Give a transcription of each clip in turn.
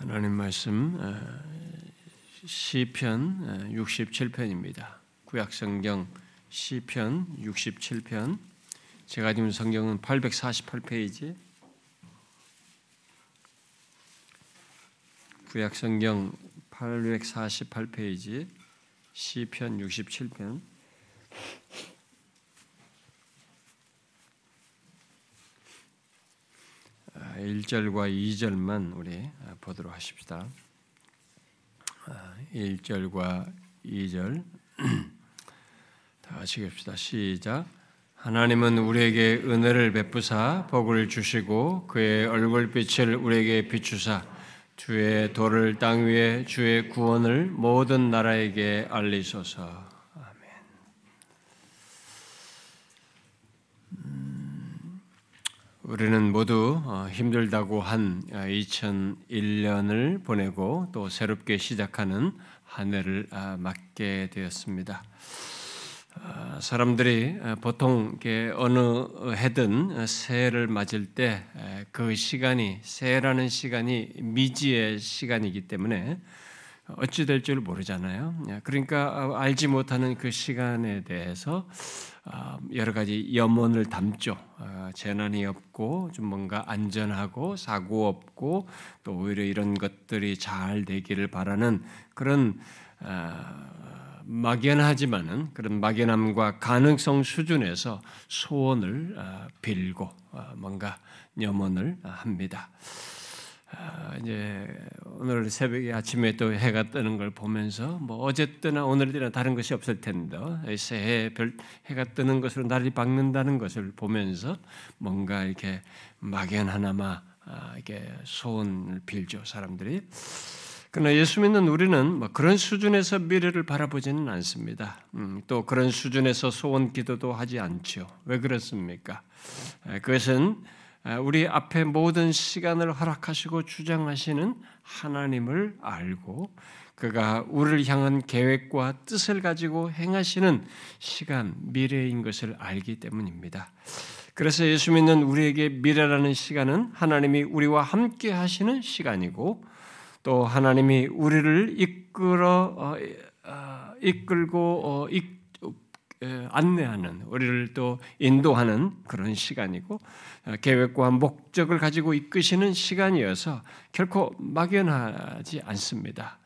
하나님 말씀 어, 시편 67편입니다. 어, 구약 성경 시편 67편. 제가 지금 성경은 848페이지. 구약 성경 848페이지 시편 67편 1절과 아, 2절만 우리 보도록 하십시다. 1절과 아, 2절 다 같이 봅시다. 시작. 하나님은 우리에게 은혜를 베푸사 복을 주시고 그의 얼굴빛을 우리에게 비추사 주의 도를 땅 위에 주의 구원을 모든 나라에게 알리소서. 우리는 모두 어, 힘들다고 한 2001년을 어, 보내고 또 새롭게 시작하는 한 해를 아, 맞게 되었습니다. 어, 사람들이 보통 어느 해든 새해를 맞을 때 그 시간이 새해라는 시간이 미지의 시간이기 때문에 어찌 될 줄 모르잖아요. 그러니까 알지 못하는 그 시간에 대해서 아, 여러 가지 염원을 담죠. 아, 재난이 없고 좀 뭔가 안전하고 사고 없고 또 오히려 이런 것들이 잘 되기를 바라는 그런 아, 막연하지만은 그런 막연함과 가능성 수준에서 소원을 빌고 뭔가 염원을 합니다. 아, 이제 오늘 새벽에 아침에 또 해가 뜨는 걸 보면서 뭐 어제 뜨나 오늘 뜨나 다른 것이 없을 텐데 새해 별 해가 뜨는 것으로 날이 밝는다는 것을 보면서 뭔가 이렇게 막연하나마 아, 이렇게 소원을 빌죠 사람들이. 그러나 예수 믿는 우리는 뭐 그런 수준에서 미래를 바라보지는 않습니다. 음, 또 그런 수준에서 소원 기도도 하지 않죠. 왜 그렇습니까? 그것은 아, 우리 앞에 모든 시간을 허락하시고 주장하시는 하나님을 알고 그가 우리를 향한 계획과 뜻을 가지고 행하시는 시간, 미래인 것을 알기 때문입니다. 그래서 예수 믿는 우리에게 미래라는 시간은 하나님이 우리와 함께 하시는 시간이고 또 하나님이 우리를 이끌어 어, 어, 이끌고 어, 안내하는 우리를 또 인도하는 그런 시간이고 어, 계획과 목적을 가지고 이끄시는 시간이어서 결코 막연하지 않습니다.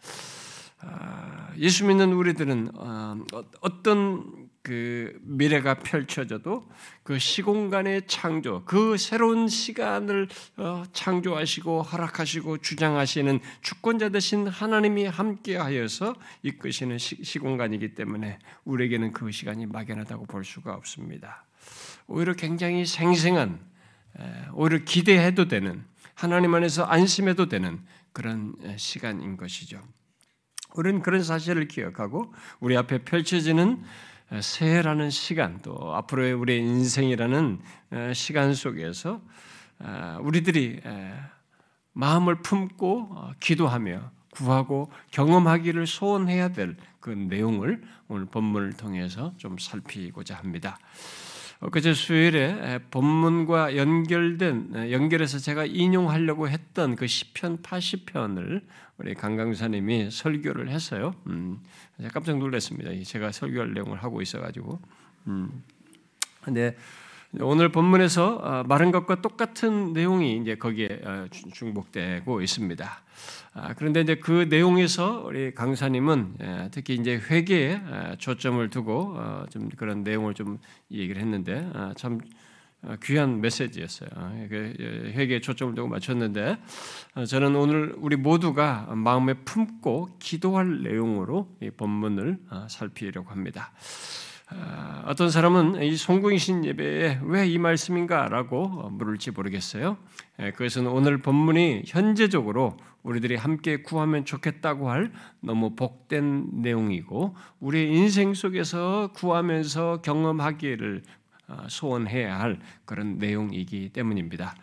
아, 예수 믿는 우리들은 어, 어떤 그 미래가 펼쳐져도 그 시공간의 창조, 그 새로운 시간을 어, 창조하시고 허락하시고 주장하시는 주권자 되신 하나님이 함께하여서 이끄시는 시 공간이기 때문에 우리에게는 그 시간이 막연하다고 볼 수가 없습니다. 오히려 굉장히 생생한, 오히려 기대해도 되는 하나님 안에서 안심해도 되는 그런 시간인 것이죠. 우리는 그런 사실을 기억하고 우리 앞에 펼쳐지는 새해라는 시간 또 앞으로의 우리의 인생이라는 시간 속에서 우리들이 마음을 품고 어, 기도하며 구하고 경험하기를 소원해야 될 그 내용을 오늘 본문을 통해서 좀 살피고자 합니다. 그제 수요일에 본문과 연결된 연결해서 제가 인용하려고 했던 그 시편 80편을 우리 강강사님이 설교를 했어요. 음, 깜짝 놀랐습니다. 제가 설교할 내용을 하고 있어가지고. 음, 근데 오늘 본문에서 어, 말한 것과 똑같은 내용이 이제 거기에 어, 중복되고 있습니다. 아, 그런데 이제 그 내용에서 우리 강사님은 예, 특히 이제 회계에 초점을 두고 어, 좀 그런 내용을 좀 얘기를 했는데 아, 참 귀한 메시지였어요. 그, 예, 회계에 초점을 두고 맞췄는데 저는 오늘 우리 모두가 마음에 품고 기도할 내용으로 이 본문을 살피려고 합니다. 아, 어떤 사람은 이 송구이신 예배에 왜 이 말씀인가라고 물을지 모르겠어요. 예, 그것은 오늘 본문이 현재적으로 우리들이 함께 구하면 좋겠다고 할 너무 복된 내용이고 우리 인생 속에서 구하면서 경험하기를 아, 소원해야 할 그런 내용이기 때문입니다.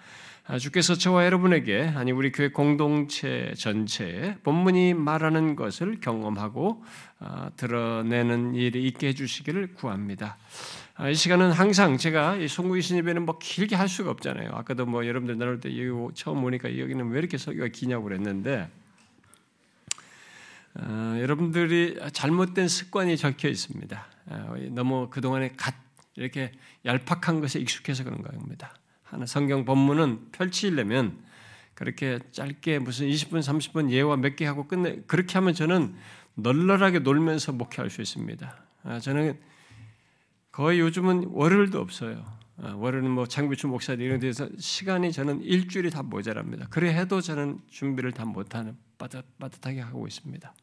아, 주께서 저와 여러분에게 아니 우리 교회 공동체 전체에 본문이 말하는 것을 경험하고 아, 드러내는 일이 있게 해주시기를 구합니다. 아, 이 시간은 항상 제가 송구이신 예배는 뭐 길게 할 수가 없잖아요. 아까도 뭐 여러분들 나눌 때 처음 오니까 여기는 왜 이렇게 설교가 기냐고 그랬는데 어, 여러분들이 잘못된 습관이 적혀 있습니다. 어, 너무 그동안에 갓 이렇게 얄팍한 것에 익숙해서 그런 겁니다. 하나 성경 본문은 펼치려면 그렇게 짧게 무슨 20분, 30분 예화 몇 개 하고 끝내 그렇게 하면 저는 널널하게 놀면서 목회할 수 있습니다. 아, 저는 거의 요즘은 월요일도 없어요. 아, 월요일은 뭐 장비추 목사들 이런 데서 시간이 저는 일주일이 다 모자랍니다. 그래 해도 저는 준비를 다 못하는 빠듯, 빠듯하게 하고 있습니다.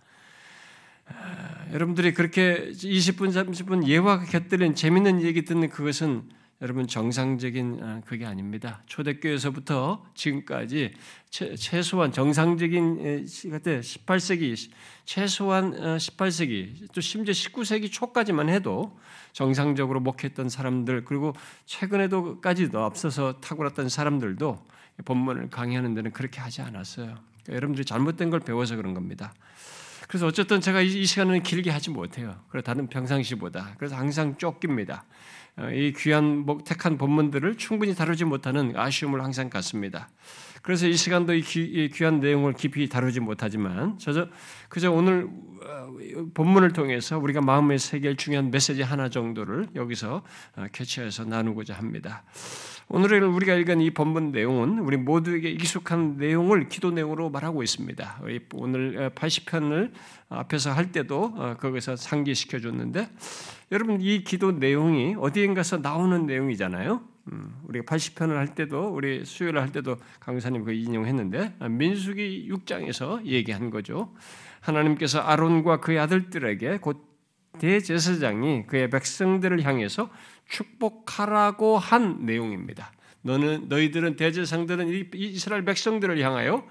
아, 여러분들이 그렇게 20분, 30분 예화가 곁들인 재밌는 얘기 듣는 그것은 여러분 정상적인 아, 그게 아닙니다. 초대교회에서부터 지금까지 최 소한 정상적인 시간 때 18세기 최소한 18세기 어, 또 심지어 19세기 초까지만 해도 정상적으로 목했던 사람들 그리고 최근에도까지도 앞서서 탁월했던 사람들도 본문을 강의하는 데는 그렇게 하지 않았어요. 그러니까 여러분들이 잘못된 걸 배워서 그런 겁니다. 그래서 어쨌든 제가 이 시간은 길게 하지 못해요. 그래 다른 평상시보다. 그래서 항상 쫓깁니다. 어, 이 귀한 택한 본문들을 충분히 다루지 못하는 아쉬움을 항상 갖습니다. 그래서 이 시간도 이, 귀, 한 내용을 깊이 다루지 못하지만 저저 그저 오늘 어, 본문을 통해서 우리가 마음에 새길 중요한 메시지 하나 정도를 여기서 어, 캐치해서 나누고자 합니다. 오늘 우리가 읽은 이 본문 내용은 우리 모두에게 익숙한 내용을 기도 내용으로 말하고 있습니다. 오늘 80편을 앞에서 할 때도 거기서 상기시켜 줬는데 여러분 이 기도 내용이 어디인가서 나오는 내용이잖아요. 음, 우리가 80편을 할 때도 우리 수요일 할 때도 강사님 그 인용했는데 민수기 6장에서 얘기한 거죠. 하나님께서 아론과 그의 아들들에게 곧 대제사장이 그의 백성들을 향해서 축복하라고 한 내용입니다. 너는 너희들은 대제사장들은 이스라엘 백성들을 향하여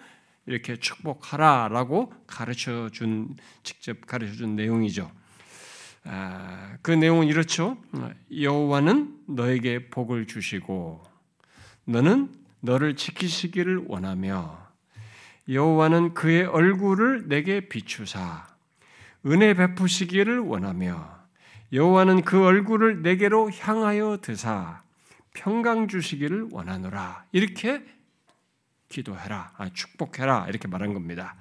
이렇게 축복하라라고 가르쳐 준 직접 가르쳐 준 내용이죠. 아, 그 내용은 이렇죠. 여호와는 너에게 복을 주시고 너는 너를 지키시기를 원하며 여호와는 그의 얼굴을 내게 비추사 은혜 베푸시기를 원하며 여호와는 그 얼굴을 내게로 향하여 드사 평강 주시기를 원하노라 이렇게 기도해라 아, 축복해라 이렇게 말한 겁니다.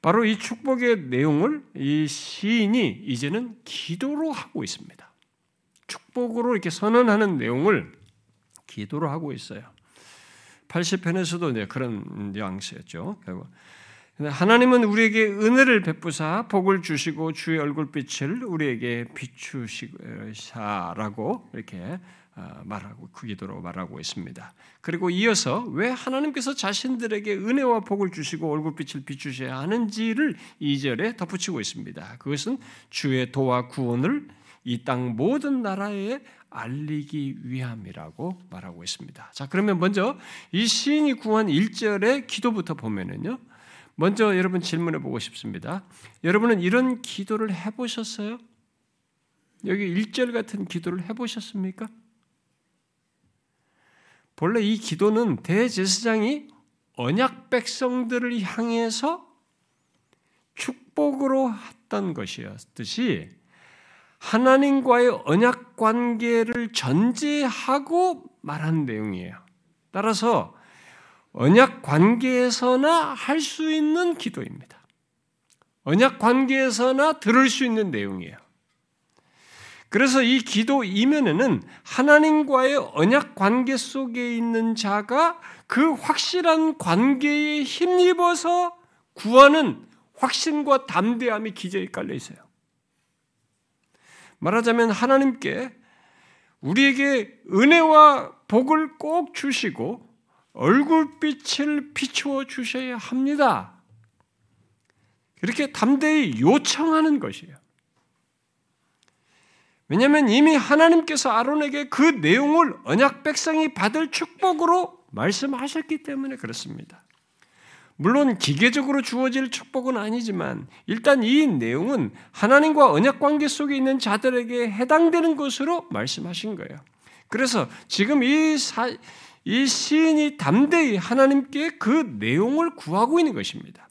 바로 이 축복의 내용을 이 시인이 이제는 기도로 하고 있습니다. 축복으로 이렇게 선언하는 내용을 기도로 하고 있어요. 80편에서도 그런 뉘앙스였죠. 하나님은 우리에게 은혜를 베푸사 복을 주시고 주의 얼굴빛을 우리에게 비추시사라고 이렇게 어, 말하고 그 기도로 말하고 있습니다. 그리고 이어서 왜 하나님께서 자신들에게 은혜와 복을 주시고 얼굴빛을 비추셔야 하는지를 2절에 덧붙이고 있습니다. 그것은 주의 도와 구원을 이 땅 모든 나라에 알리기 위함이라고 말하고 있습니다. 자, 그러면 먼저 이 시인이 구한 1절의 기도부터 보면은요. 먼저 여러분 질문해 보고 싶습니다. 여러분은 이런 기도를 해 보셨어요? 여기 1절 같은 기도를 해 보셨습니까? 본래 이 기도는 대제사장이 언약 백성들을 향해서 축복으로 했던 것이었듯이 하나님과의 언약 관계를 전제하고 말한 내용이에요. 따라서 언약 관계에서나 할 수 있는 기도입니다. 언약 관계에서나 들을 수 있는 내용이에요. 그래서 이 기도 이면에는 하나님과의 언약 관계 속에 있는 자가 그 확실한 관계에 힘입어서 구하는 확신과 담대함이 기저에 깔려 있어요. 말하자면 하나님께 우리에게 은혜와 복을 꼭 주시고 얼굴빛을 비추어 주셔야 합니다. 이렇게 담대히 요청하는 것이에요. 왜냐하면 이미 하나님께서 아론에게 그 내용을 언약 백성이 받을 축복으로 말씀하셨기 때문에 그렇습니다. 물론 기계적으로 주어질 축복은 아니지만 일단 이 내용은 하나님과 언약 관계 속에 있는 자들에게 해당되는 것으로 말씀하신 거예요. 그래서 지금 이, 사, 이 시인이 담대히 하나님께 그 내용을 구하고 있는 것입니다.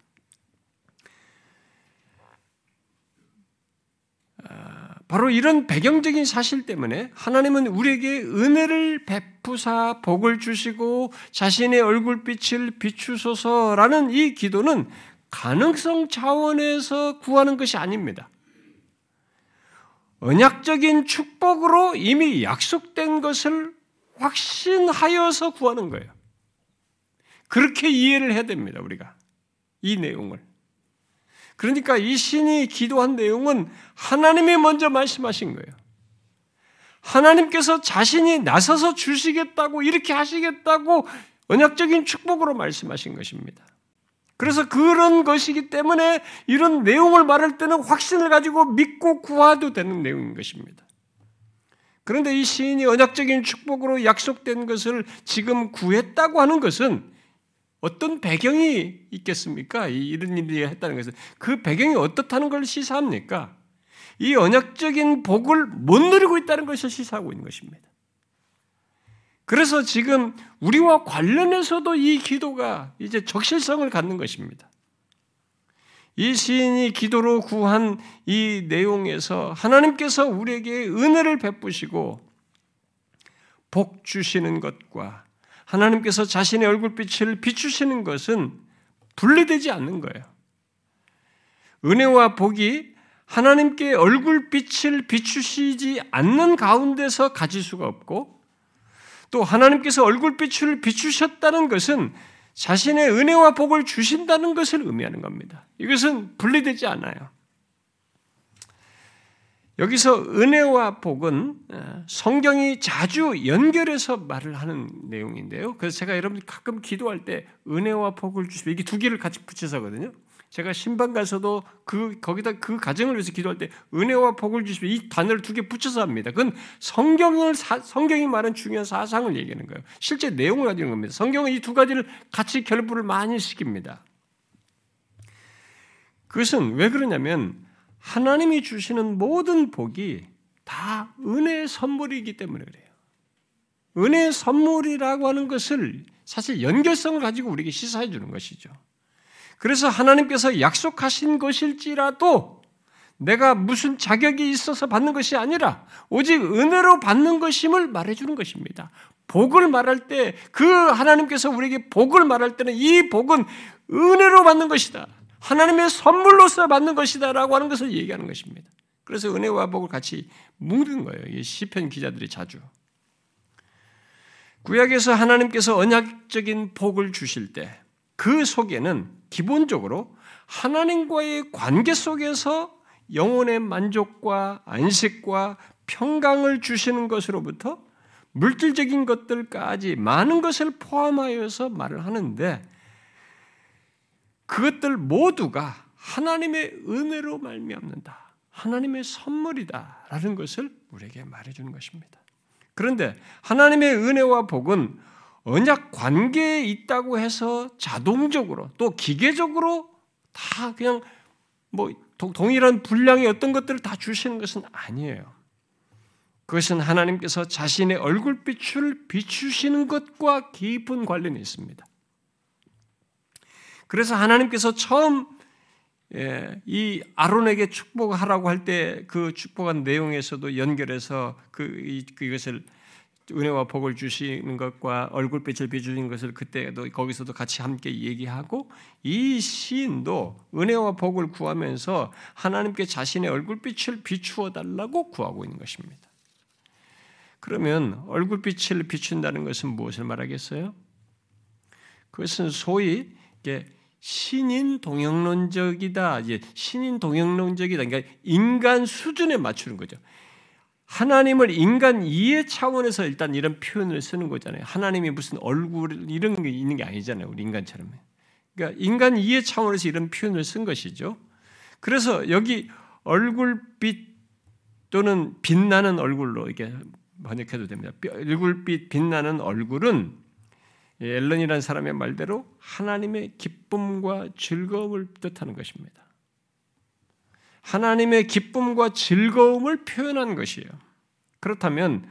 바로 이런 배경적인 사실 때문에 하나님은 우리에게 은혜를 베푸사 복을 주시고 자신의 얼굴빛을 비추소서라는 이 기도는 가능성 차원에서 구하는 것이 아닙니다. 언약적인 축복으로 이미 약속된 것을 확신하여서 구하는 거예요. 그렇게 이해를 해야 됩니다, 우리가. 이 내용을. 그러니까 이 신이 기도한 내용은 하나님이 먼저 말씀하신 거예요. 하나님께서 자신이 나서서 주시겠다고 이렇게 하시겠다고 언약적인 축복으로 말씀하신 것입니다. 그래서 그런 것이기 때문에 이런 내용을 말할 때는 확신을 가지고 믿고 구하도 되는 내용인 것입니다. 그런데 이 시인이 언약적인 축복으로 약속된 것을 지금 구했다고 하는 것은 어떤 배경이 있겠습니까? 이런 일이 했다는 것은 그 배경이 어떻다는 걸 시사합니까? 이 언약적인 복을 못 누리고 있다는 것을 시사하고 있는 것입니다. 그래서 지금 우리와 관련해서도 이 기도가 이제 적실성을 갖는 것입니다. 이 시인이 기도로 구한 이 내용에서 하나님께서 우리에게 은혜를 베푸시고 복 주시는 것과 하나님께서 자신의 얼굴빛을 비추시는 것은 분리되지 않는 거예요. 은혜와 복이 하나님께 얼굴빛을 비추시지 않는 가운데서 가질 수가 없고 또 하나님께서 얼굴빛을 비추셨다는 것은 자신의 은혜와 복을 주신다는 것을 의미하는 겁니다. 이것은 분리되지 않아요. 여기서 은혜와 복은 어, 성경이 자주 연결해서 말을 하는 내용인데요. 그래서 제가 여러분 가끔 기도할 때 은혜와 복을 주시면 이게 두 개를 같이 붙여서 하거든요. 제가 신방 가서도 그 거기다 그 가정을 위해서 기도할 때 은혜와 복을 주시면 이 단어를 두 개 붙여서 합니다. 그건 성경을 성경이 말하는 중요한 사상을 얘기하는 거예요. 실제 내용을 가지는 겁니다. 성경은 이 두 가지를 같이 결부를 많이 시킵니다. 그것은 왜 그러냐면 하나님이 주시는 모든 복이 다 은혜의 선물이기 때문에 그래요. 은혜의 선물이라고 하는 것을 사실 연결성을 가지고 우리에게 시사해 주는 것이죠. 그래서 하나님께서 약속하신 것일지라도 내가 무슨 자격이 있어서 받는 것이 아니라 오직 은혜로 받는 것임을 말해주는 것입니다. 복을 말할 때 그 하나님께서 우리에게 복을 말할 때는 이 복은 은혜로 받는 것이다. 하나님의 선물로서 받는 것이다라고 하는 것을 얘기하는 것입니다. 그래서 은혜와 복을 같이 묻은 거예요. 이 시편 기자들이 자주. 구약에서 하나님께서 언약적인 복을 주실 때 그 속에는 기본적으로 하나님과의 관계 속에서 영혼의 만족과 안식과 평강을 주시는 것으로부터 물질적인 것들까지 많은 것을 포함하여서 말을 하는데 그것들 모두가 하나님의 은혜로 말미암는다. 하나님의 선물이다라는 것을 우리에게 말해 주는 것입니다. 그런데 하나님의 은혜와 복은 언약 관계에 있다고 해서 자동적으로 또 기계적으로 다 그냥 뭐 동일한 분량의 어떤 것들을 다 주시는 것은 아니에요. 그것은 하나님께서 자신의 얼굴빛을 비추시는 것과 깊은 관련이 있습니다. 그래서 하나님께서 처음 예, 이 아론에게 축복하라고 할 때 그 축복한 내용에서도 연결해서 그 그것을 은혜와 복을 주시는 것과 얼굴빛을 비추는 것을 그때도 거기서도 같이 함께 얘기하고 이 시인도 은혜와 복을 구하면서 하나님께 자신의 얼굴빛을 비추어 달라고 구하고 있는 것입니다. 그러면 얼굴빛을 비춘다는 것은 무엇을 말하겠어요? 그것은 소위 신인 동영론적이다. 신인 동영론적이다. 그러니까 인간 수준에 맞추는 거죠. 하나님을 인간 이해 차원에서 일단 이런 표현을 쓰는 거잖아요. 하나님이 무슨 얼굴 이런 게 있는 게 아니잖아요. 우리 인간처럼. 그러니까 인간 이해 차원에서 이런 표현을 쓴 것이죠. 그래서 여기 얼굴빛 또는 빛나는 얼굴로 이렇게 번역해도 됩니다. 얼굴빛 빛나는 얼굴은 앨런이라는 사람의 말대로 하나님의 기쁨과 즐거움을 뜻하는 것입니다. 하나님의 기쁨과 즐거움을 표현한 것이에요. 그렇다면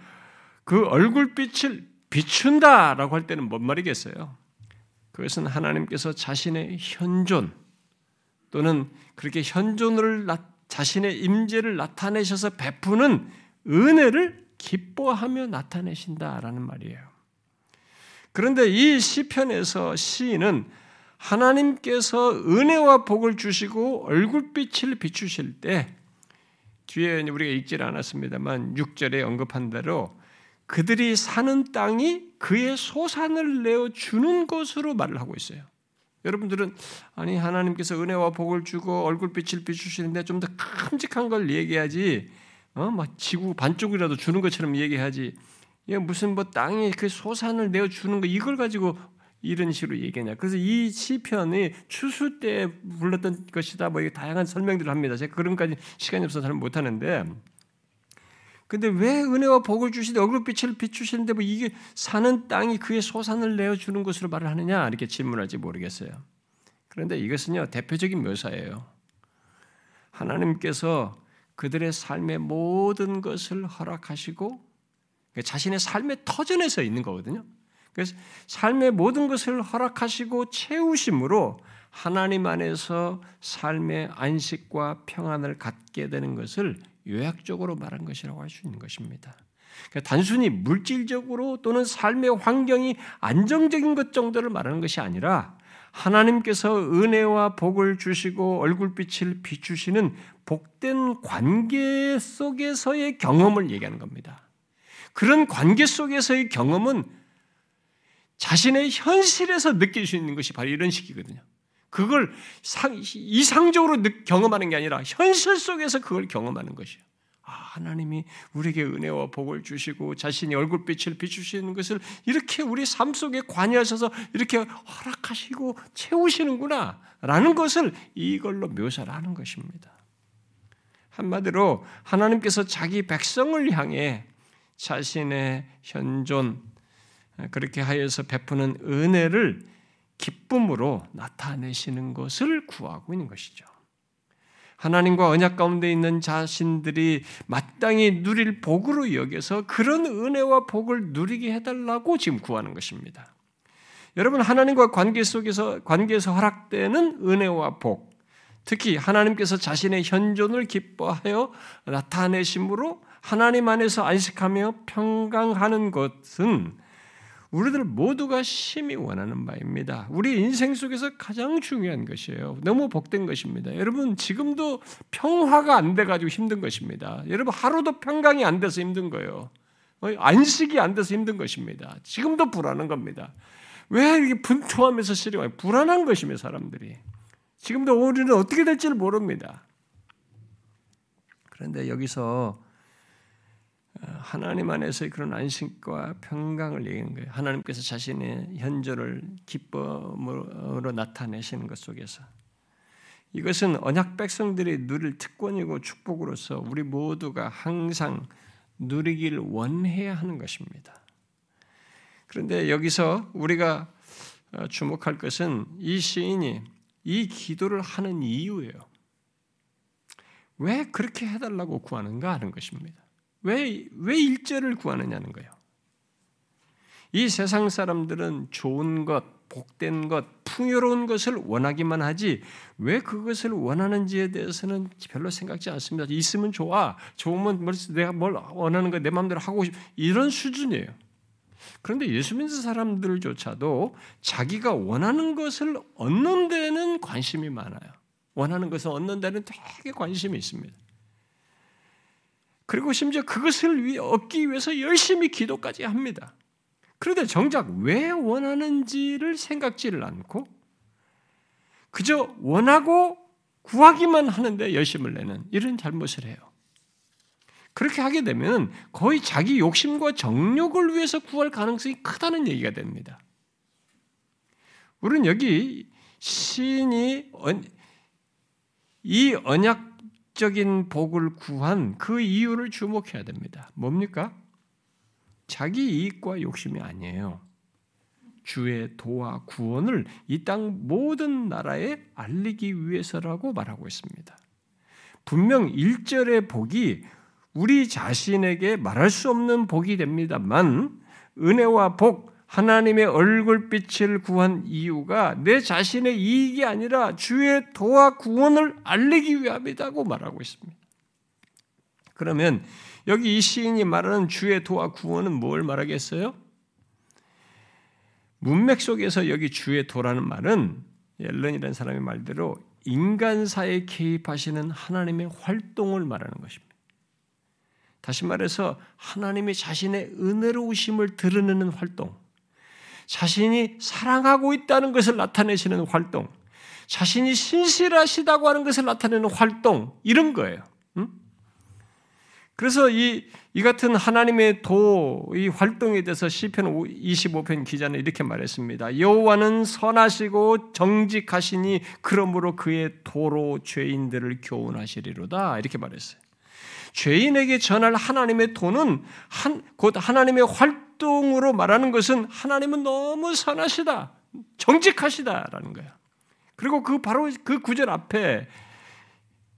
그 얼굴빛을 비춘다라고 할 때는 뭔 말이겠어요? 그것은 하나님께서 자신의 현존 또는 그렇게 현존을 자신의 임재를 나타내셔서 베푸는 은혜를 기뻐하며 나타내신다라는 말이에요. 그런데 이 시편에서 시인은 하나님께서 은혜와 복을 주시고 얼굴빛을 비추실 때 뒤에 우리가 읽질 않았습니다만 6절에 언급한 대로 그들이 사는 땅이 그의 소산을 내어 주는 것으로 말을 하고 있어요. 여러분들은 아니 하나님께서 은혜와 복을 주고 얼굴빛을 비추시는데 좀 더 큼직한 걸 얘기하지, 어 막 지구 반쪽이라도 주는 것처럼 얘기하지. 이게 무슨 뭐 땅에 그 소산을 내어 주는 거 이걸 가지고 이런 식으로 얘기하냐. 그래서 이 시편이 추수 때 불렀던 것이다. 뭐 다양한 설명들을 합니다. 제가 그런까지 시간이 없어서 잘 못하는데. 근데 왜 은혜와 복을 주시되 얼굴빛을 비추시는데 뭐 이게 사는 땅이 그의 소산을 내어 주는 것으로 말을 하느냐 이렇게 질문할지 모르겠어요. 그런데 이것은요 대표적인 묘사예요. 하나님께서 그들의 삶의 모든 것을 허락하시고 자신의 삶의 터전에서 있는 거거든요. 그래서 삶의 모든 것을 허락하시고 채우심으로 하나님 안에서 삶의 안식과 평안을 갖게 되는 것을 요약적으로 말한 것이라고 할 수 있는 것입니다. 그러니까 단순히 물질적으로 또는 삶의 환경이 안정적인 것 정도를 말하는 것이 아니라 하나님께서 은혜와 복을 주시고 얼굴빛을 비추시는 복된 관계 속에서의 경험을 얘기하는 겁니다. 그런 관계 속에서의 경험은 자신의 현실에서 느낄 수 있는 것이 바로 이런 식이거든요. 그걸 상, 이상적으로 경험하는 게 아니라 현실 속에서 그걸 경험하는 것이에요. 아, 하나님이 우리에게 은혜와 복을 주시고 자신이 얼굴빛을 비추시는 것을 이렇게 우리 삶 속에 관여하셔서 이렇게 허락하시고 채우시는구나 라는 것을 이걸로 묘사를 하는 것입니다. 한마디로 하나님께서 자기 백성을 향해 자신의 현존, 그렇게 하여서 베푸는 은혜를 기쁨으로 나타내시는 것을 구하고 있는 것이죠. 하나님과 언약 가운데 있는 자신들이 마땅히 누릴 복으로 여겨서 그런 은혜와 복을 누리게 해달라고 지금 구하는 것입니다. 여러분 하나님과 관계 속에서 관계에서 허락되는 은혜와 복, 특히 하나님께서 자신의 현존을 기뻐하여 나타내심으로 하나님 안에서 안식하며 평강하는 것은 우리들 모두가 심히 원하는 바입니다. 우리 인생 속에서 가장 중요한 것이에요. 너무 복된 것입니다. 여러분 지금도 평화가 안 돼가지고 힘든 것입니다. 여러분 하루도 평강이 안 돼서 힘든 거예요. 안식이 안 돼서 힘든 것입니다. 지금도 불안한 겁니다. 왜 이렇게 분투하면서 싫어요? 불안한 것이며 사람들이. 지금도 우리는 어떻게 될지를 모릅니다. 그런데 여기서 하나님 안에서의 그런 안식과 평강을 얘기하는 거예요. 하나님께서 자신의 현존을 기쁨으로 나타내시는 것 속에서 이것은 언약 백성들이 누릴 특권이고 축복으로서 우리 모두가 항상 누리길 원해야 하는 것입니다. 그런데 여기서 우리가 어, 주목할 것은 이 시인이 이 기도를 하는 이유예요. 왜 그렇게 해달라고 구하는가 하는 것입니다. 왜, 왜 일절을 구하느냐는 거예요. 이 세상 사람들은 좋은 것, 복된 것, 풍요로운 것을 원하기만 하지 왜 그것을 원하는지에 대해서는 별로 생각지 않습니다. 있으면 좋아. 좋으면 내가 뭘 원하는 거 내 마음대로 하고 싶 이런 수준이에요. 그런데 예수 믿는 사람들조차도 자기가 원하는 것을 얻는 데는 관심이 많아요. 원하는 것을 얻는 데는 되게 관심이 있습니다. 그리고 심지어 그것을 얻기 위해서 열심히 기도까지 합니다. 그런데 정작 왜 원하는지를 생각지를 않고 그저 원하고 구하기만 하는데 열심을 내는 이런 잘못을 해요. 그렇게 하게 되면 거의 자기 욕심과 정욕을 위해서 구할 가능성이 크다는 얘기가 됩니다. 우리는 여기 시인이 이 언약 적인 복을 구한 그 이유를 주목해야 됩니다. 뭡니까? 자기 이익과 욕심이 아니에요. 주의 도와 구원을 이 땅 모든 나라에 알리기 위해서라고 말하고 있습니다. 분명 1절의 복이 우리 자신에게 말할 수 없는 복이 됩니다만 은혜와 복, 하나님의 얼굴빛을 구한 이유가 내 자신의 이익이 아니라 주의 도와 구원을 알리기 위함이라고 말하고 있습니다. 그러면 여기 이 시인이 말하는 주의 도와 구원은 뭘 말하겠어요? 문맥 속에서 여기 주의 도라는 말은 앨런이라는 사람의 말대로 인간사에 개입하시는 하나님의 활동을 말하는 것입니다. 다시 말해서 하나님이 자신의 은혜로우심을 드러내는 활동, 자신이 사랑하고 있다는 것을 나타내시는 활동, 자신이 신실하시다고 하는 것을 나타내는 활동, 이런 거예요. 응? 그래서 이, 이 같은 하나님의 도, 이 활동에 대해서 시편 25편 기자는 이렇게 말했습니다. 여호와는 선하시고 정직하시니 그러므로 그의 도로 죄인들을 교훈하시리로다. 이렇게 말했어요. 죄인에게 전할 하나님의 도는 한, 곧 하나님의 활동으로 말하는 것은 하나님은 너무 선하시다. 정직하시다라는 거야. 그리고 그 바로 그 구절 앞에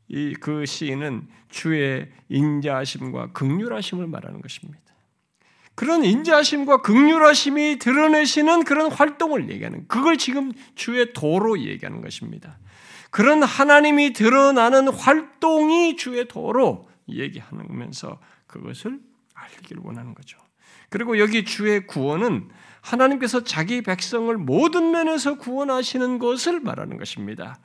이 그 시인은 주의 인자하심과 극률하심을 말하는 것입니다. 그런 인자하심과 극률하심이 드러내시는 그런 활동을 얘기하는 그걸 지금 주의 도로 얘기하는 것입니다. 그런 하나님이 드러나는 활동이 주의 도로 얘기하면서 그것을 알기를 원하는 거죠. 그리고 여기 주의 구원은 하나님께서 자기 백성을 모든 면에서 구원하시는 것을 말하는 것입니다.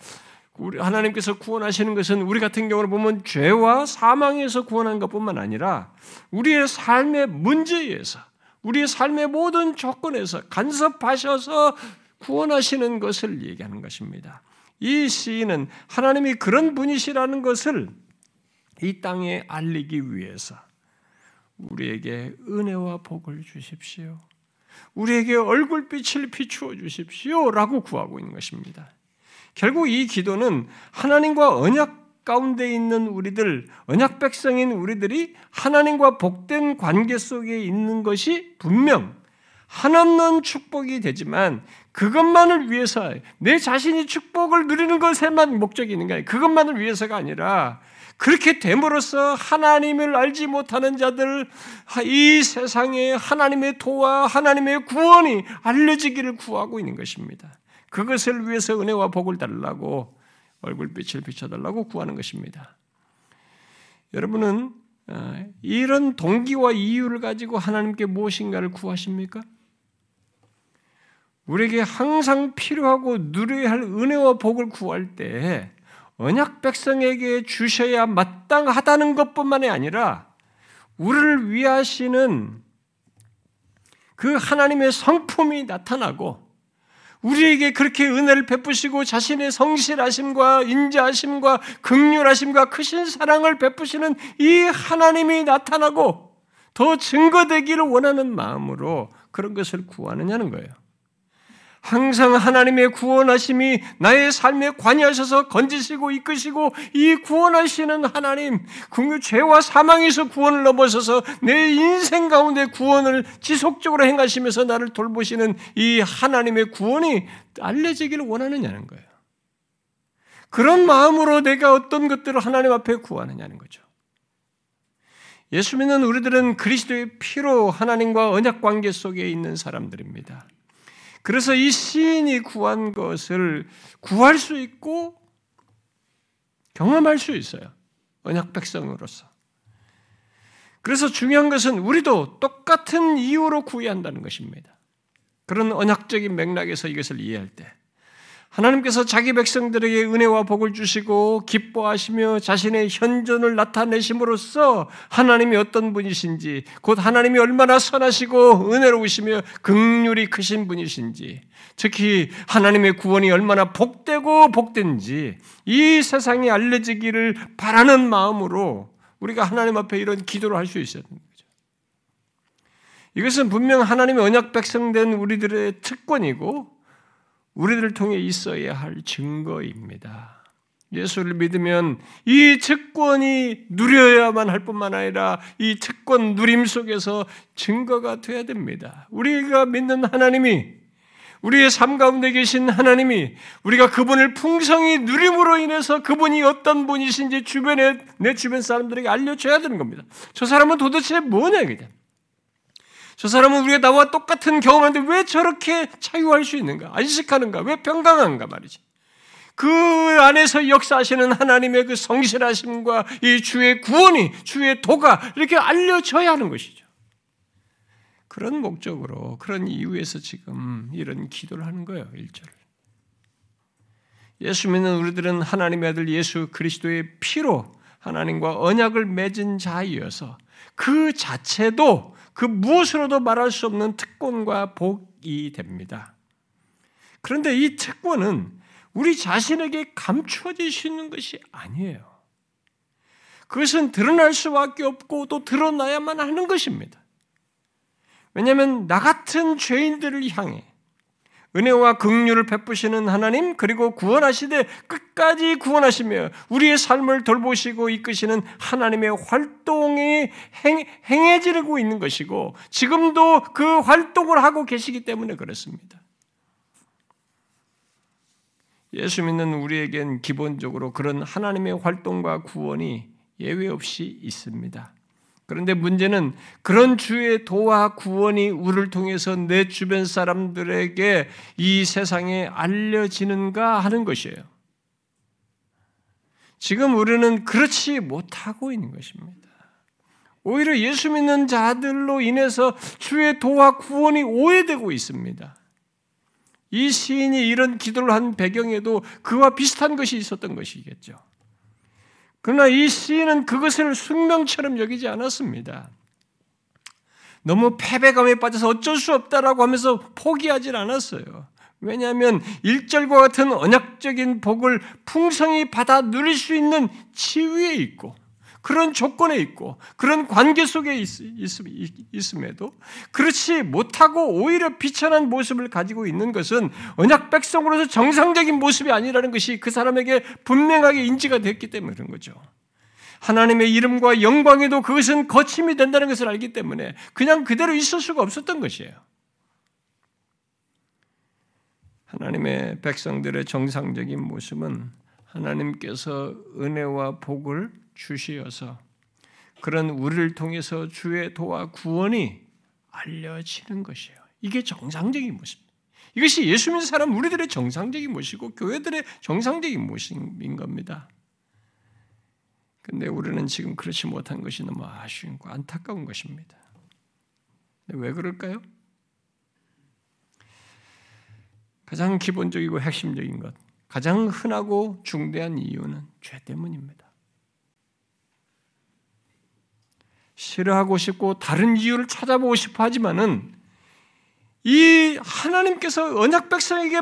우리 하나님께서 구원하시는 것은 우리 같은 경우를 보면 죄와 사망에서 구원하는 것뿐만 아니라 우리의 삶의 문제에서 우리의 삶의 모든 조건에서 간섭하셔서 구원하시는 것을 얘기하는 것입니다. 이 시인은 하나님이 그런 분이시라는 것을 이 땅에 알리기 위해서 우리에게 은혜와 복을 주십시오. 우리에게 얼굴빛을 비추어 주십시오 라고 구하고 있는 것입니다. 결국 이 기도는 하나님과 언약 가운데 있는 우리들, 언약 백성인 우리들이 하나님과 복된 관계 속에 있는 것이 분명 한없는 축복이 되지만 그것만을 위해서 내 자신이 축복을 누리는 것에만 목적이 있는 거예요. 그것만을 위해서가 아니라 그렇게 됨으로써 하나님을 알지 못하는 자들, 이 세상에 하나님의 도와 하나님의 구원이 알려지기를 구하고 있는 것입니다. 그것을 위해서 은혜와 복을 달라고 얼굴빛을 비춰달라고 구하는 것입니다. 여러분은 어, 이런 동기와 이유를 가지고 하나님께 무엇인가를 구하십니까? 우리에게 항상 필요하고 누려야 할 은혜와 복을 구할 때 언약 백성에게 주셔야 마땅하다는 것뿐만이 아니라 우리를 위하시는 그 하나님의 성품이 나타나고 우리에게 그렇게 은혜를 베푸시고 자신의 성실하심과 인자하심과 극률하심과 크신 사랑을 베푸시는 이 하나님이 나타나고 더 증거되기를 원하는 마음으로 그런 것을 구하느냐는 거예요. 항상 하나님의 구원하심이 나의 삶에 관여하셔서 건지시고 이끄시고 이 구원하시는 하나님, 그 죄와 사망에서 구원을 넘어서서 내 인생 가운데 구원을 지속적으로 행하시면서 나를 돌보시는 이 하나님의 구원이 알려지기를 원하느냐는 거예요. 그런 마음으로 내가 어떤 것들을 하나님 앞에 구하느냐는 거죠. 예수 믿는 우리들은 그리스도의 피로 하나님과 언약 관계 속에 있는 사람들입니다. 그래서 이 시인이 구한 것을 구할 수 있고 경험할 수 있어요. 언약 백성으로서. 그래서 중요한 것은 우리도 똑같은 이유로 구해야 한다는 것입니다. 그런 언약적인 맥락에서 이것을 이해할 때 하나님께서 자기 백성들에게 은혜와 복을 주시고 기뻐하시며 자신의 현존을 나타내심으로써 하나님이 어떤 분이신지, 곧 하나님이 얼마나 선하시고 은혜로우시며 극률이 크신 분이신지, 특히 하나님의 구원이 얼마나 복되고 복된지 이 세상에 알려지기를 바라는 마음으로 우리가 하나님 앞에 이런 기도를 할 수 있어야 됩니다. 이것은 분명 하나님의 언약 백성된 우리들의 특권이고 우리들을 통해 있어야 할 증거입니다. 예수를 믿으면 이 특권이 누려야만 할 뿐만 아니라 이 특권 누림 속에서 증거가 돼야 됩니다. 우리가 믿는 하나님이 우리의 삶 가운데 계신 하나님이 우리가 그분을 풍성히 누림으로 인해서 그분이 어떤 분이신지 주변에 내 주변 사람들에게 알려줘야 되는 겁니다. 저 사람은 도대체 뭐냐 그냥. 저 사람은 우리가 나와 똑같은 경험하는데 왜 저렇게 자유할 수 있는가? 안식하는가? 왜 평강한가 말이지. 그 안에서 역사하시는 하나님의 그 성실하심과 이 주의 구원이, 주의 도가 이렇게 알려져야 하는 것이죠. 그런 목적으로, 그런 이유에서 지금 이런 기도를 하는 거예요, 1절 예수 믿는 우리들은 하나님의 아들 예수 그리스도의 피로 하나님과 언약을 맺은 자이어서 그 자체도 그 무엇으로도 말할 수 없는 특권과 복이 됩니다. 그런데 이 특권은 우리 자신에게 감추어질 수 있는 것이 아니에요. 그것은 드러날 수밖에 없고 또 드러나야만 하는 것입니다. 왜냐하면 나 같은 죄인들을 향해 은혜와 긍휼을 베푸시는 하나님 그리고 구원하시되 끝까지 구원하시며 우리의 삶을 돌보시고 이끄시는 하나님의 활동이 행, 행해지고 있는 것이고 지금도 그 활동을 하고 계시기 때문에 그렇습니다. 예수 믿는 우리에겐 기본적으로 그런 하나님의 활동과 구원이 예외 없이 있습니다. 그런데 문제는 그런 주의 도와 구원이 우리를 통해서 내 주변 사람들에게 이 세상에 알려지는가 하는 것이에요. 지금 우리는 그렇지 못하고 있는 것입니다. 오히려 예수 믿는 자들로 인해서 주의 도와 구원이 오해되고 있습니다. 이 시인이 이런 기도를 한 배경에도 그와 비슷한 것이 있었던 것이겠죠. 그러나 이 시인은 그것을 숙명처럼 여기지 않았습니다. 너무 패배감에 빠져서 어쩔 수 없다라고 하면서 포기하지 않았어요. 왜냐하면 일절과 같은 언약적인 복을 풍성히 받아 누릴 수 있는 지위에 있고 그런 조건에 있고 그런 관계 속에 있, 음에도 그렇지 못하고 오히려 비천한 모습을 가지고 있는 것은 언약 백성으로서 정상적인 모습이 아니라는 것이 그 사람에게 분명하게 인지가 됐기 때문에 그런 거죠. 하나님의 이름과 영광에도 그것은 거침이 된다는 것을 알기 때문에 그냥 그대로 있을 수가 없었던 것이에요. 하나님의 백성들의 정상적인 모습은 하나님께서 은혜와 복을 주시어서 그런 우리를 통해서 주의 도와 구원이 알려지는 것이에요. 이게 정상적인 모습. 이것이 예수 믿는 사람 우리들의 정상적인 모습이고 교회들의 정상적인 모습인 겁니다. 근데 우리는 지금 그렇지 못한 것이 너무 아쉬운고 안타까운 것입니다. 왜 그럴까요? 가장 기본적이고 핵심적인 것, 가장 흔하고 중대한 이유는 죄 때문입니다. 싫어하고 싶고 다른 이유를 찾아보고 싶어 하지만은 이 하나님께서 언약 백성에게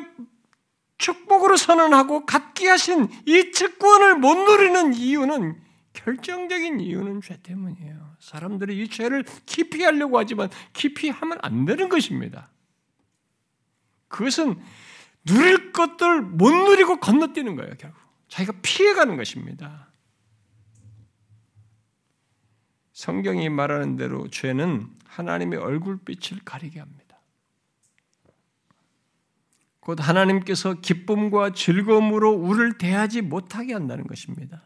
축복으로 선언하고 갖게 하신 이 특권을 못 누리는 이유는 결정적인 이유는 죄 때문이에요. 사람들이 이 죄를 깊이 하려고 하지만 깊이 하면 안 되는 것입니다. 그것은 누릴 것들 못 누리고 건너뛰는 거예요, 결국. 자기가 피해가는 것입니다. 성경이 말하는 대로 죄는 하나님의 얼굴빛을 가리게 합니다. 곧 하나님께서 기쁨과 즐거움으로 우리를 대하지 못하게 한다는 것입니다.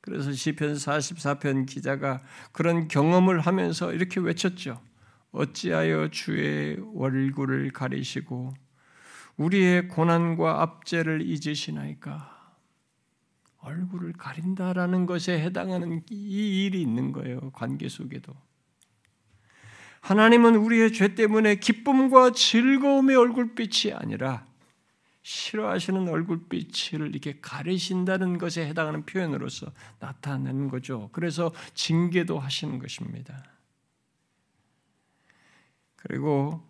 그래서 시편 44편 기자가 그런 경험을 하면서 이렇게 외쳤죠. 어찌하여 주의 얼굴을 가리시고 우리의 고난과 압제를 잊으시나이까? 얼굴을 가린다라는 것에 해당하는 이 일이 있는 거예요. 관계 속에도. 하나님은 우리의 죄 때문에 기쁨과 즐거움의 얼굴빛이 아니라 싫어하시는 얼굴빛을 이렇게 가리신다는 것에 해당하는 표현으로서 나타내는 거죠. 그래서 징계도 하시는 것입니다. 그리고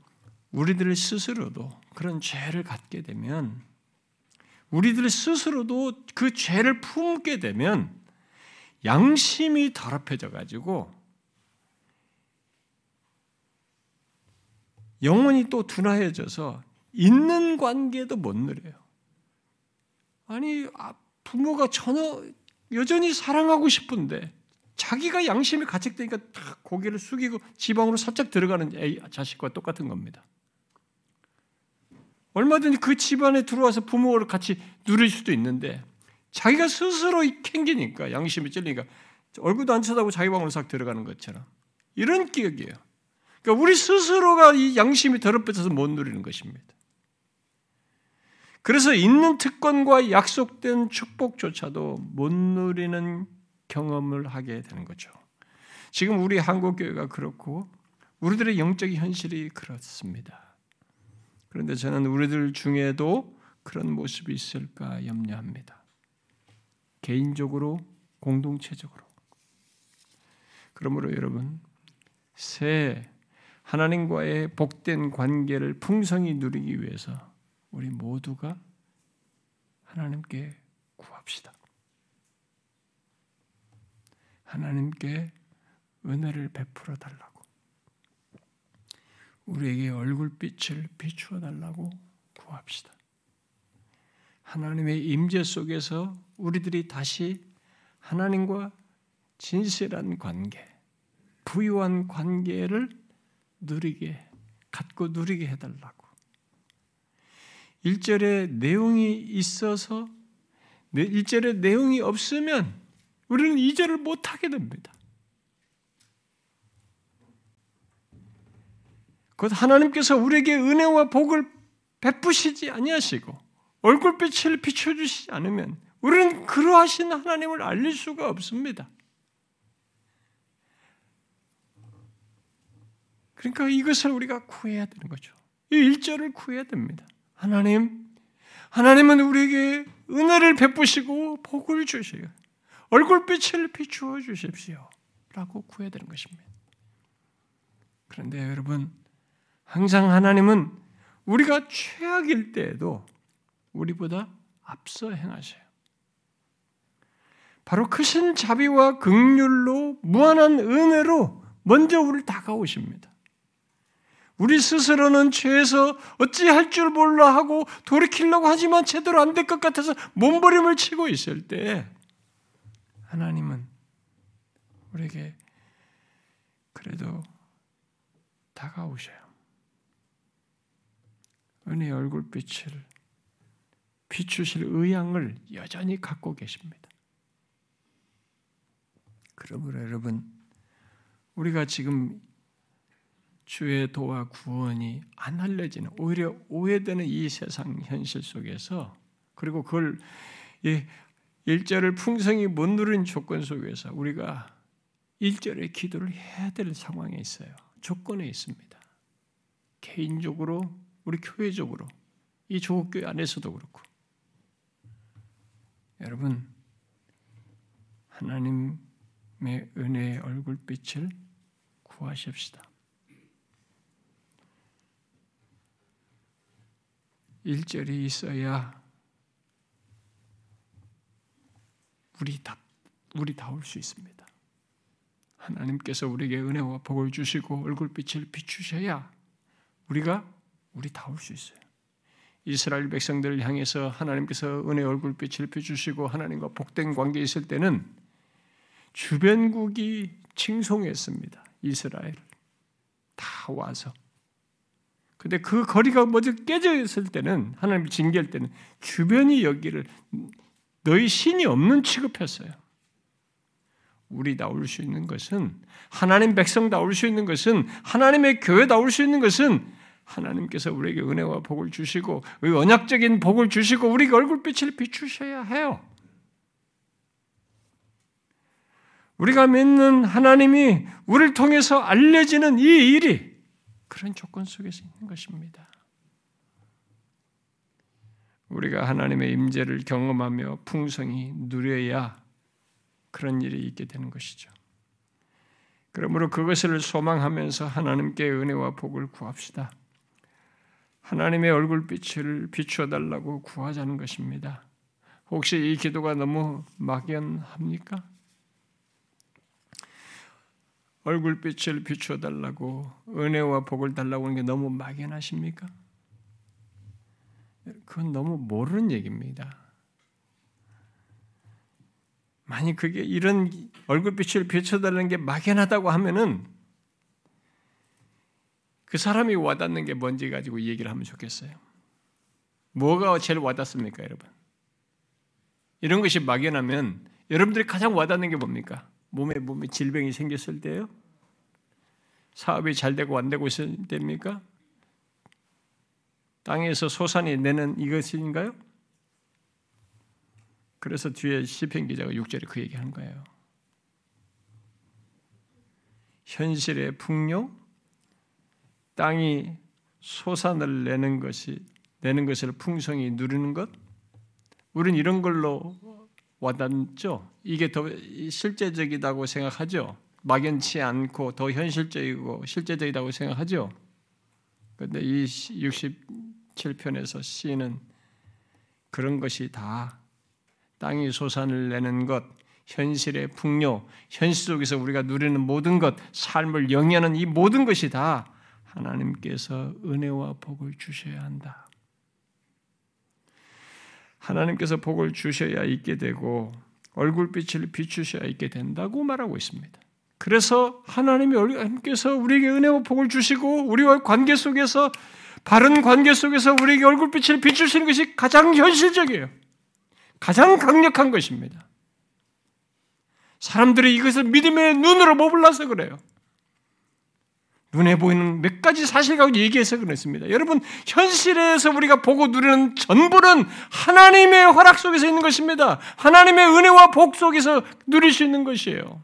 우리들 스스로도 그런 죄를 갖게 되면 우리들 스스로도 그 죄를 품게 되면 양심이 더럽혀져 가지고 영혼이 또 둔화해져서 있는 관계도 못 누려요. 아니 아, 부모가 전혀 여전히 사랑하고 싶은데 자기가 양심이 가책되니까 탁 고개를 숙이고 지방으로 살짝 들어가는 자식과 똑같은 겁니다. 얼마든지 그 집안에 들어와서 부모를 같이 누릴 수도 있는데 자기가 스스로 캥기니까 양심이 찔리니까 얼굴도 안 쳐다보고 자기 방으로 싹 들어가는 것처럼 이런 기억이에요. 그러니까 우리 스스로가 이 양심이 더럽혀져서 못 누리는 것입니다. 그래서 있는 특권과 약속된 축복조차도 못 누리는 경험을 하게 되는 거죠. 지금 우리 한국 교회가 그렇고 우리들의 영적인 현실이 그렇습니다. 그런데 저는 우리들 중에도 그런 모습이 있을까 염려합니다. 개인적으로, 공동체적으로. 그러므로 여러분, 새 하나님과의 복된 관계를 풍성히 누리기 위해서 우리 모두가 하나님께 구합시다. 하나님께 은혜를 베풀어 달라고. 우리에게 얼굴빛을 비추어 달라고 구합시다. 하나님의 임재 속에서 우리들이 다시 하나님과 진실한 관계, 부유한 관계를 누리게 갖고 누리게 해달라고. 1절에 내용이 있어서 1절에 내용이 없으면 우리는 2절을 못하게 됩니다. 곧 하나님께서 우리에게 은혜와 복을 베푸시지 아니하시고 얼굴빛을 비춰주시지 않으면 우리는 그러하신 하나님을 알릴 수가 없습니다. 그러니까 이것을 우리가 구해야 되는 거죠. 이 일절을 구해야 됩니다. 하나님, 하나님은 우리에게 은혜를 베푸시고 복을 주시요. 얼굴빛을 비추어 주십시오. 라고 구해야 되는 것입니다. 그런데 여러분, 항상 하나님은 우리가 최악일 때에도 우리보다 앞서 행하셔요. 바로 크신 자비와 극률로 무한한 은혜로 먼저 우리를 다가오십니다. 우리 스스로는 죄에서 어찌할 줄 몰라 하고 돌이키려고 하지만 제대로 안 될 것 같아서 몸부림을 치고 있을 때 하나님은 우리에게 그래도 다가오셔요. 은혜의 얼굴빛을 비추실 의향을 여전히 갖고 계십니다. 그러므로 여러분, 우리가 지금 주의 도와 구원이 안 알려지는 오히려 오해되는 이 세상 현실 속에서 그리고 그걸 일절을 풍성히 못 누린 조건 속에서 우리가 일절의 기도를 해야 될 상황에 있어요. 조건에 있습니다. 개인적으로 우리 교회적으로 이 조국교회 안에서도 그렇고 여러분 하나님의 은혜의 얼굴빛을 구하십시다. 일절이 있어야 우리 다 우리 다올 수 있습니다. 하나님께서 우리에게 은혜와 복을 주시고 얼굴빛을 비추셔야 우리가 우리 다 올 수 있어요. 이스라엘 백성들을 향해서 하나님께서 은혜 얼굴빛을 비추시고 하나님과 복된 관계 있을 때는 주변국이 칭송했습니다. 이스라엘 다 와서. 근데 그 거리가 먼저 깨져 있을 때는 하나님이 징계할 때는 주변이 여기를 너희 신이 없는 취급했어요. 우리 나올 수 있는 것은 하나님 백성 나올 수 있는 것은 하나님의 교회 나올 수 있는 것은 하나님께서 우리에게 은혜와 복을 주시고 언약적인 복을 주시고 우리가 얼굴빛을 비추셔야 해요. 우리가 믿는 하나님이 우리를 통해서 알려지는 이 일이 그런 조건 속에서 있는 것입니다. 우리가 하나님의 임재를 경험하며 풍성히 누려야 그런 일이 있게 되는 것이죠. 그러므로 그것을 소망하면서 하나님께 은혜와 복을 구합시다. 하나님의 얼굴빛을 비추어 달라고 구하자는 것입니다. 혹시 이 기도가 너무 막연합니까? 얼굴빛을 비추어 달라고 은혜와 복을 달라고 하는 게 너무 막연하십니까? 그건 너무 모르는 얘기입니다. 만약 그게 이런 얼굴빛을 비춰달라는 게 막연하다고 하면은 그 사람이 와닿는 게 뭔지 가지고 얘기를 하면 좋겠어요. 뭐가 제일 와닿습니까, 여러분? 이런 것이 막연하면 여러분들이 가장 와닿는 게 뭡니까? 몸에 몸에 질병이 생겼을 때요? 사업이 잘 되고 안 되고 있을 때입니까? 땅에서 소산이 내는 이것인가요? 그래서 뒤에 시편 기자가 6절에 그 얘기하는 거예요. 현실의 풍요, 땅이 소산을 내는 것이 내는 것을 풍성히 누리는 것, 우리는 이런 걸로 와닿죠. 이게 더 실제적이다고 생각하죠. 막연치 않고 더 현실적이고 실제적이다고 생각하죠. 그런데 이 67편에서 시인은 그런 것이 다 땅이 소산을 내는 것, 현실의 풍요, 현실 속에서 우리가 누리는 모든 것, 삶을 영위하는 이 모든 것이 다 하나님께서 은혜와 복을 주셔야 한다. 하나님께서 복을 주셔야 있게 되고 얼굴빛을 비추셔야 있게 된다고 말하고 있습니다. 그래서 하나님이 하나님께서 우리에게 은혜와 복을 주시고 우리와 관계 속에서 바른 관계 속에서 우리에게 얼굴빛을 비추시는 것이 가장 현실적이에요. 가장 강력한 것입니다. 사람들이 이것을 믿음의 눈으로 못 몰라서 그래요. 눈에 보이는 몇 가지 사실과 얘기해서 그렇습니다. 여러분, 현실에서 우리가 보고 누리는 전부는 하나님의 허락 속에서 있는 것입니다. 하나님의 은혜와 복 속에서 누릴 수 있는 것이에요.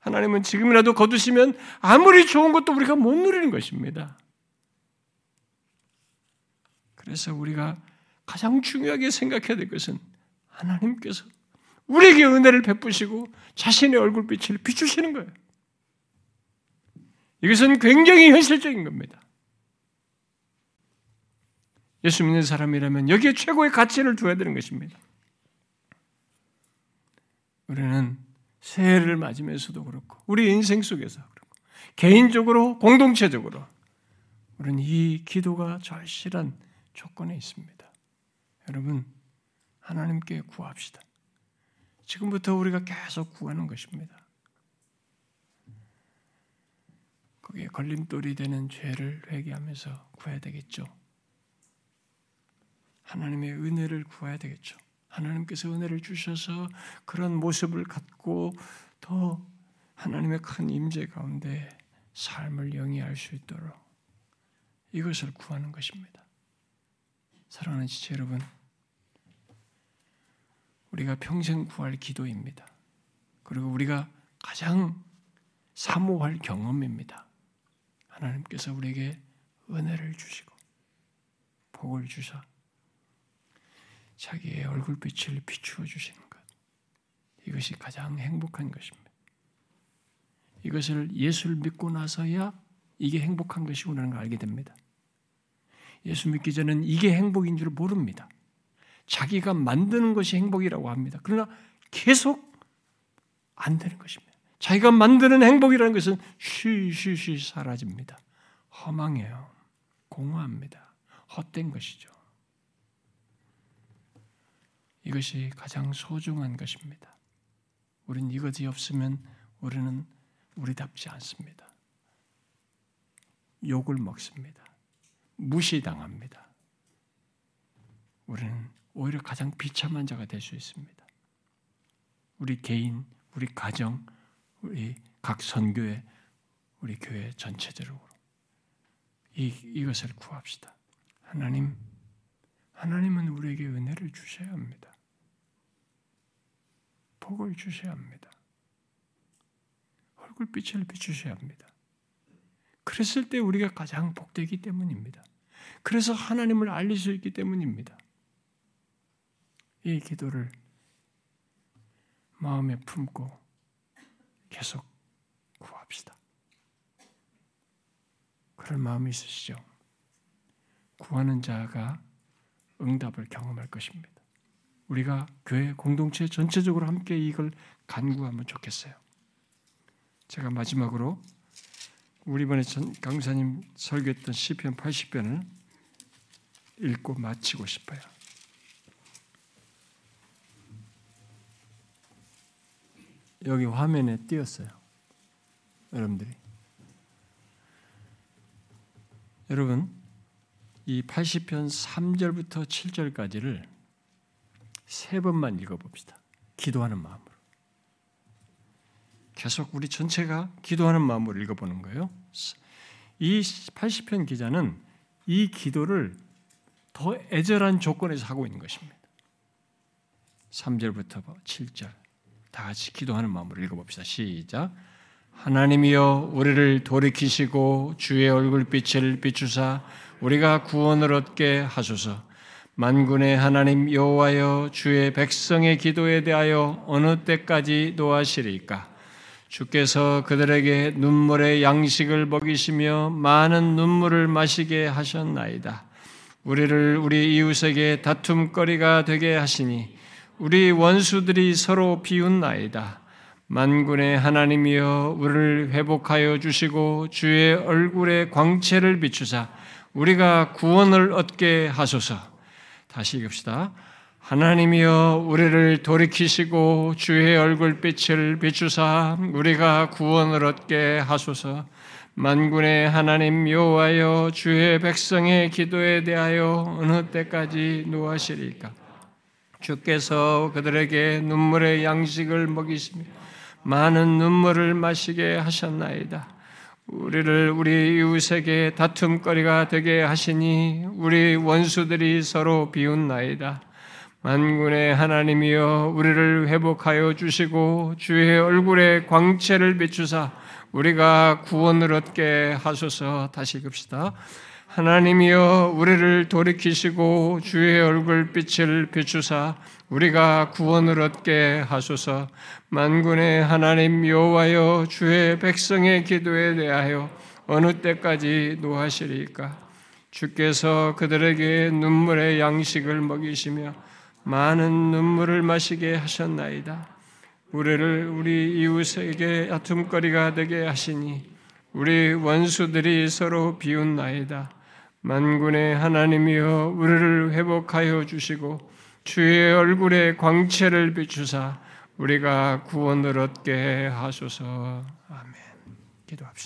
하나님은 지금이라도 거두시면 아무리 좋은 것도 우리가 못 누리는 것입니다. 그래서 우리가 가장 중요하게 생각해야 될 것은 하나님께서 우리에게 은혜를 베푸시고 자신의 얼굴빛을 비추시는 거예요. 이것은 굉장히 현실적인 겁니다. 예수 믿는 사람이라면 여기에 최고의 가치를 두어야 되는 것입니다. 우리는 새해를 맞으면서도 그렇고, 우리 인생 속에서 그렇고, 개인적으로, 공동체적으로, 우리는 이 기도가 절실한 조건에 있습니다. 여러분, 하나님께 구합시다. 지금부터 우리가 계속 구하는 것입니다. 거기에 걸림돌이 되는 죄를 회개하면서 구해야 되겠죠. 하나님의 은혜를 구해야 되겠죠. 하나님께서 은혜를 주셔서 그런 모습을 갖고 더 하나님의 큰 임재 가운데 삶을 영위할 수 있도록 이것을 구하는 것입니다. 사랑하는 지체 여러분, 우리가 평생 구할 기도입니다. 그리고 우리가 가장 사모할 경험입니다. 하나님께서 우리에게 은혜를 주시고 복을 주사 자기의 얼굴빛을 비추어 주시는 것. 이것이 가장 행복한 것입니다. 이것을 예수를 믿고 나서야 이게 행복한 것이구나는 걸 알게 됩니다. 예수 믿기 전에는 이게 행복인 줄 모릅니다. 자기가 만드는 것이 행복이라고 합니다. 그러나 계속 안 되는 것입니다. 자기가 만드는 행복이라는 것은 쉬쉬쉬 사라집니다. 허망해요. 공허합니다. 헛된 것이죠. 이것이 가장 소중한 것입니다. 우리는 이것이 없으면 우리는 우리답지 않습니다. 욕을 먹습니다. 무시당합니다. 우리는 오히려 가장 비참한 자가 될 수 있습니다. 우리 개인, 우리 가정, 우리 각 선교회, 우리 교회 전체적으로 이, 이것을 구합시다. 하나님, 하나님은 우리에게 은혜를 주셔야 합니다. 복을 주셔야 합니다. 얼굴빛을 비추셔야 합니다. 그랬을 때 우리가 가장 복되기 때문입니다. 그래서 하나님을 알릴 수 있기 때문입니다. 이 기도를 마음에 품고 계속 구합시다. 그럴 마음이 있으시죠? 구하는 자가 응답을 경험할 것입니다. 우리가 교회 공동체 전체적으로 함께 이걸 간구하면 좋겠어요. 제가 마지막으로 우리 이번에 강사님 설교했던 시편 80편을 읽고 마치고 싶어요. 여기 화면에 띄었어요. 여러분들이. 여러분, 이 80편 3절부터 7절까지를 세 번만 읽어봅시다. 기도하는 마음으로. 계속 우리 전체가 기도하는 마음으로 읽어보는 거예요. 이 80편 기자는 이 기도를 더 애절한 조건에서 하고 있는 것입니다. 3절부터 7절. 다 같이 기도하는 마음으로 읽어봅시다. 시작. 하나님이여 우리를 돌이키시고 주의 얼굴빛을 비추사 우리가 구원을 얻게 하소서. 만군의 하나님 여호와여 주의 백성의 기도에 대하여 어느 때까지 노하시리까? 주께서 그들에게 눈물의 양식을 먹이시며 많은 눈물을 마시게 하셨나이다. 우리를 우리 이웃에게 다툼거리가 되게 하시니 우리 원수들이 서로 비웃나이다. 만군의 하나님이여 우리를 회복하여 주시고 주의 얼굴에 광채를 비추사 우리가 구원을 얻게 하소서. 다시 읽읍시다. 하나님이여 우리를 돌이키시고 주의 얼굴빛을 비추사 우리가 구원을 얻게 하소서. 만군의 하나님 여호와여 주의 백성의 기도에 대하여 어느 때까지 노하시리까? 주께서 그들에게 눈물의 양식을 먹이시며 많은 눈물을 마시게 하셨나이다. 우리를 우리 이웃에게 다툼거리가 되게 하시니 우리 원수들이 서로 비웃나이다. 만군의 하나님이여 우리를 회복하여 주시고 주의 얼굴에 광채를 비추사 우리가 구원을 얻게 하소서 다시 읽읍시다. 하나님이여 우리를 돌이키시고 주의 얼굴 빛을 비추사 우리가 구원을 얻게 하소서. 만군의 하나님 여호와여 주의 백성의 기도에 대하여 어느 때까지 노하시리까? 주께서 그들에게 눈물의 양식을 먹이시며 많은 눈물을 마시게 하셨나이다. 우리를 우리 이웃에게 아픔거리가 되게 하시니 우리 원수들이 서로 비웃나이다. 만군의 하나님이여 우리를 회복하여 주시고 주의 얼굴에 광채를 비추사 우리가 구원을 얻게 하소서. 아멘. 기도합시다.